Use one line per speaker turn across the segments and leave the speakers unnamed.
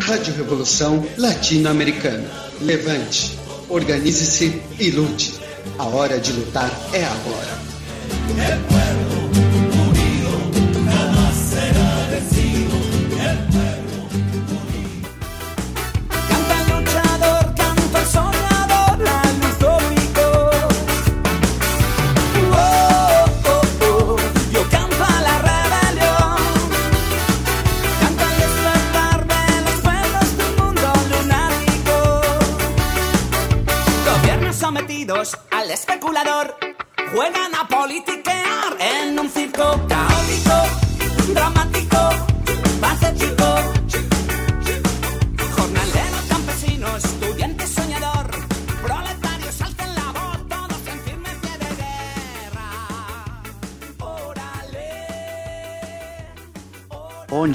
Rádio Revolução Latino-Americana. Levante, organize-se e lute. A hora de lutar é agora.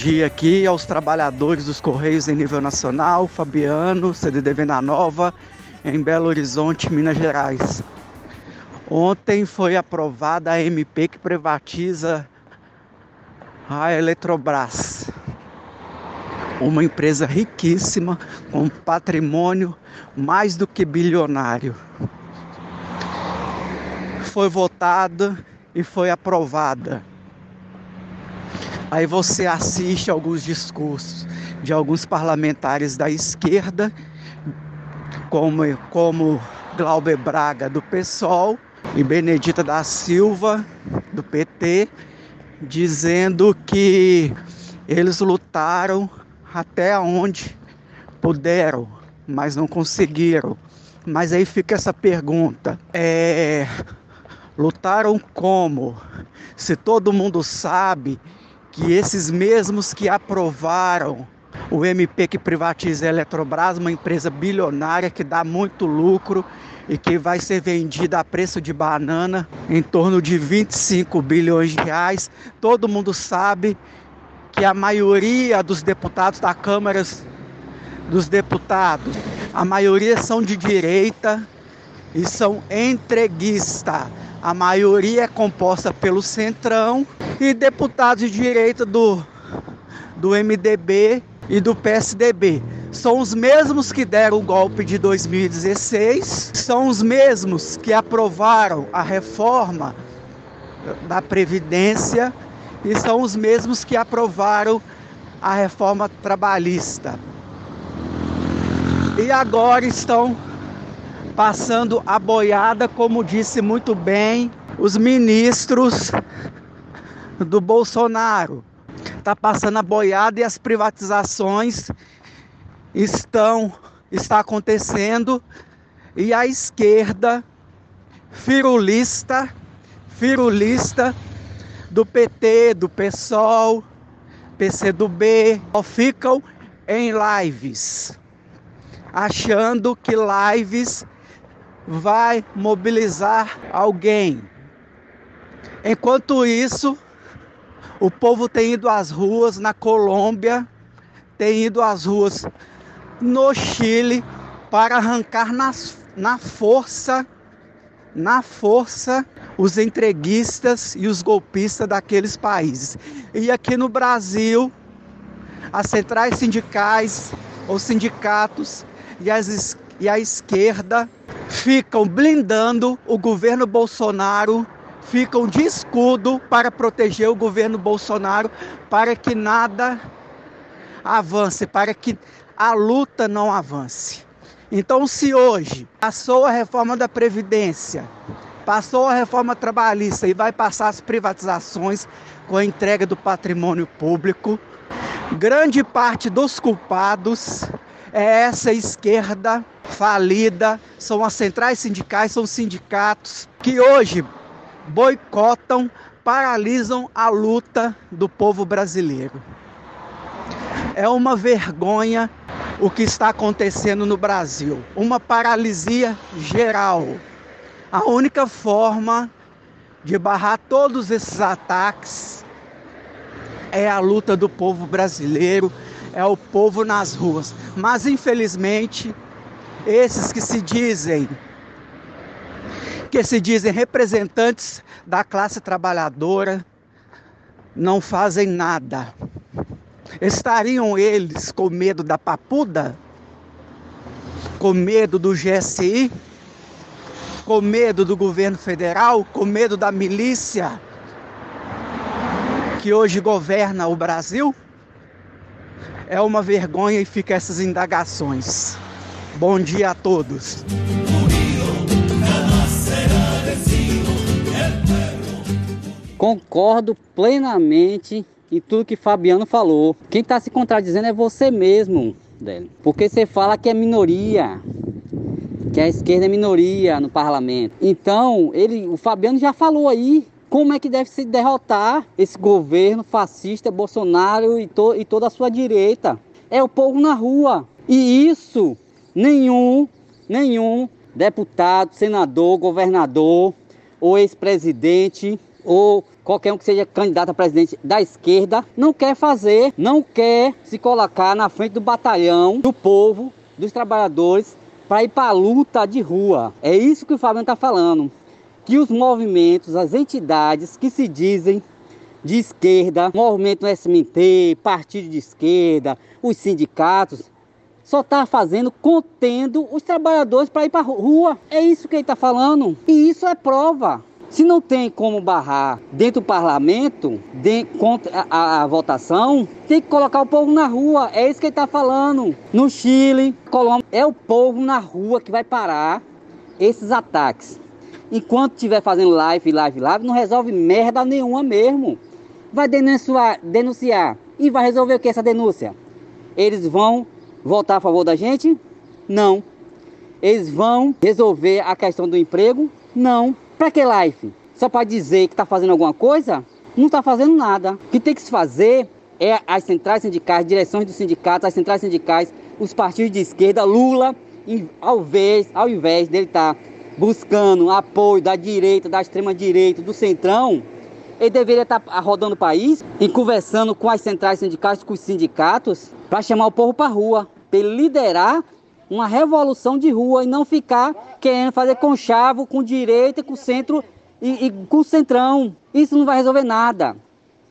Dia aqui aos trabalhadores dos Correios em nível nacional, Fabiano, CDD Venda Nova, em Belo Horizonte, Minas Gerais. Ontem foi aprovada a MP que privatiza a Eletrobras, uma empresa riquíssima, com patrimônio mais do que bilionário. Foi votada e foi aprovada. Aí você assiste alguns discursos de alguns parlamentares da esquerda como, como Glauber Braga do PSOL e Benedita da Silva do PT, dizendo que eles lutaram até onde puderam, mas não conseguiram. Mas aí fica essa pergunta: é, lutaram como? Se todo mundo sabe que esses mesmos que aprovaram o MP que privatiza a Eletrobras, uma empresa bilionária que dá muito lucro e que vai ser vendida a preço de banana em torno de 25 bilhões de reais. Todo mundo sabe que a maioria dos deputados da Câmara dos Deputados, a maioria são de direita e são entreguistas. A maioria é composta pelo Centrão e deputados de direita do, do MDB e do PSDB. São os mesmos que deram o golpe de 2016, são os mesmos que aprovaram a reforma da Previdência e são os mesmos que aprovaram a reforma trabalhista. E agora estão passando a boiada, como disse muito bem os ministros do Bolsonaro. Está passando a boiada e as privatizações estão está acontecendo. E a esquerda firulista, firulista do PT, do PSOL, PCdoB, ficam em lives, achando que lives vai mobilizar alguém. Enquanto isso, o povo tem ido às ruas na Colômbia, tem ido às ruas no Chile para arrancar nas, na força, na força, os entreguistas e os golpistas daqueles países. E aqui no Brasil, as centrais sindicais, os sindicatos e, as, e a esquerda ficam blindando o governo Bolsonaro ficam de escudo para proteger o governo Bolsonaro, para que nada avance, para que a luta não avance. Então, se hoje passou a reforma da Previdência, passou a reforma trabalhista e vai passar as privatizações com a entrega do patrimônio público, grande parte dos culpados é essa esquerda falida, são as centrais sindicais, são os sindicatos que hoje boicotam, paralisam a luta do povo brasileiro. É uma vergonha o que está acontecendo no Brasil, uma paralisia geral. A única forma de barrar todos esses ataques é a luta do povo brasileiro, é o povo nas ruas. Mas infelizmente, esses que se dizem que se dizem representantes da classe trabalhadora não fazem nada. Estariam eles com medo da papuda? Com medo do GSI? Com medo do governo federal? Com medo da milícia que hoje governa o Brasil? É uma vergonha e fica essas indagações. Bom dia a todos.
Concordo plenamente em tudo que Fabiano falou. Quem está se contradizendo é você mesmo, Délio. Porque você fala que é minoria, que a esquerda é minoria no parlamento. Então, ele, o Fabiano já falou aí como é que deve se derrotar esse governo fascista, Bolsonaro e, to, e toda a sua direita. É o povo na rua. E isso nenhum, nenhum deputado, senador, governador ou ex-presidente ou qualquer um que seja candidato a presidente da esquerda não quer fazer, não quer se colocar na frente do batalhão, do povo, dos trabalhadores para ir para a luta de rua. É isso que o Fabiano está falando que os movimentos, as entidades que se dizem de esquerda, movimento SMT, partido de esquerda, os sindicatos, só está fazendo, contendo os trabalhadores para ir para a rua. É isso que ele está falando. E isso é prova. Se não tem como barrar dentro do parlamento, de, contra a, a, votação, tem que colocar o povo na rua. É isso que ele está falando. No Chile, Colômbia, é o povo na rua que vai parar esses ataques enquanto estiver fazendo live, live, live, não resolve merda nenhuma mesmo. Vai denunciar, denunciar. E vai resolver o que essa denúncia? Eles vão votar a favor da gente? Não. Eles vão resolver a questão do emprego? Não. Para que live? Só para dizer que está fazendo alguma coisa? Não está fazendo nada. O que tem que se fazer é as centrais sindicais, direções dos sindicatos, as centrais sindicais, os partidos de esquerda, Lula, ao invés, ao invés dele estar tá buscando apoio da direita, da extrema direita, do centrão, ele deveria estar rodando o país e conversando com as centrais sindicais, com os sindicatos, para chamar o povo para a rua, para liderar uma revolução de rua e não ficar querendo fazer conchavo com direita, com centro e, e com centrão. Isso não vai resolver nada.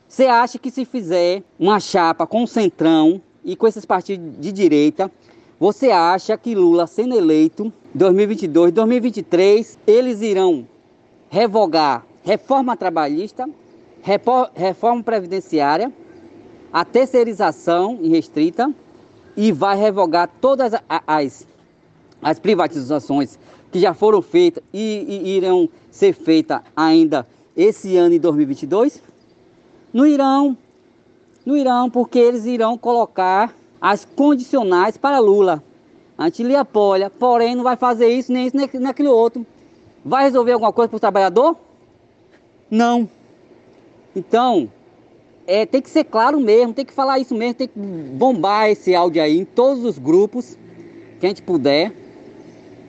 Você acha que se fizer uma chapa com o centrão e com esses partidos de direita, você acha que Lula sendo eleito 2022, 2023, eles irão revogar reforma trabalhista, reforma previdenciária, a terceirização irrestrita e vai revogar todas as, as privatizações que já foram feitas e, e irão ser feitas ainda esse ano em 2022? Não irão, não irão, porque eles irão colocar as condicionais para Lula. A gente lhe apoia, porém não vai fazer isso, nem isso, nem, aquele outro. Vai resolver alguma coisa para o trabalhador? Não. Então, é, tem que ser claro mesmo, tem que falar isso mesmo, tem que bombar esse áudio aí em todos os grupos que a gente puder.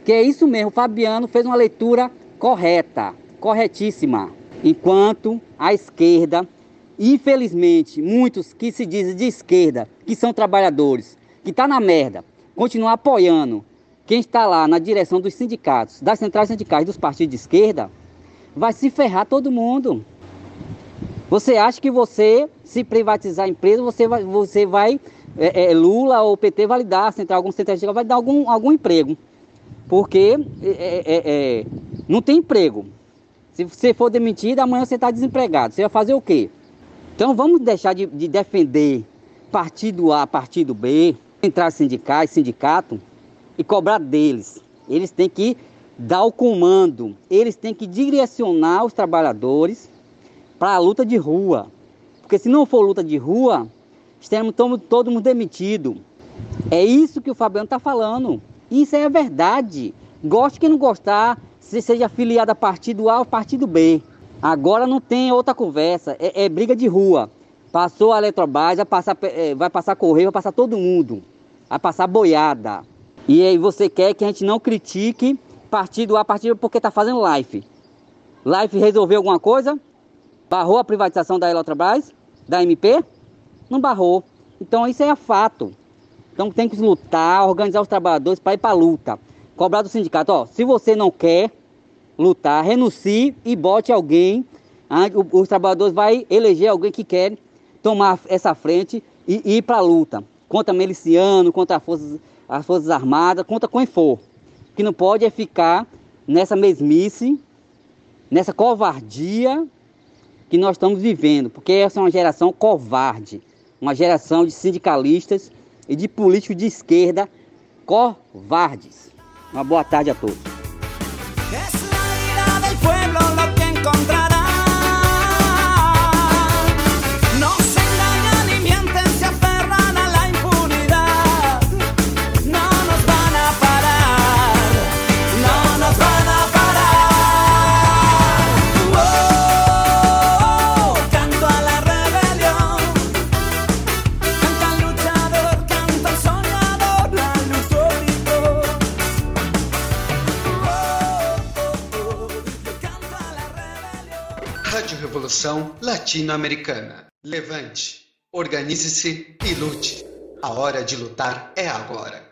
Que é isso mesmo, o Fabiano fez uma leitura correta, corretíssima. Enquanto a esquerda, infelizmente, muitos que se dizem de esquerda, que são trabalhadores, que tá na merda, continuar apoiando quem está lá na direção dos sindicatos, das centrais sindicais dos partidos de esquerda, vai se ferrar todo mundo. Você acha que você, se privatizar a empresa, você vai, você vai é, é, Lula ou PT vai lhe dar, central, algum central vai dar algum, algum emprego. Porque é, é, é, não tem emprego. Se você for demitido, amanhã você está desempregado. Você vai fazer o quê? Então vamos deixar de, de defender partido A, partido B, entrar sindicais, sindicato e cobrar deles. Eles têm que dar o comando, eles têm que direcionar os trabalhadores para a luta de rua. Porque se não for luta de rua, estaremos todo mundo demitido. É isso que o Fabiano está falando. Isso é a verdade. Goste quem não gostar, se seja afiliado a partido A ou partido B. Agora não tem outra conversa, é, é briga de rua. Passou a Eletrobras, vai passar, é, vai passar correio, vai passar todo mundo a passar boiada. E aí você quer que a gente não critique partido a partido porque está fazendo live. Live resolveu alguma coisa? Barrou a privatização da Eletrobras? Da MP? Não barrou. Então isso é fato. Então tem que lutar, organizar os trabalhadores para ir para a luta. Cobrar do sindicato, ó, se você não quer lutar, renuncie e bote alguém. Os trabalhadores vai eleger alguém que quer tomar essa frente e ir para a luta contra miliciano, contra as forças, as forças Armadas, contra quem for. O que não pode é ficar nessa mesmice, nessa covardia que nós estamos vivendo, porque essa é uma geração covarde, uma geração de sindicalistas e de políticos de esquerda covardes. Uma boa tarde a todos.
Latino-Americana. Levante, organize-se e lute. A hora de lutar é agora.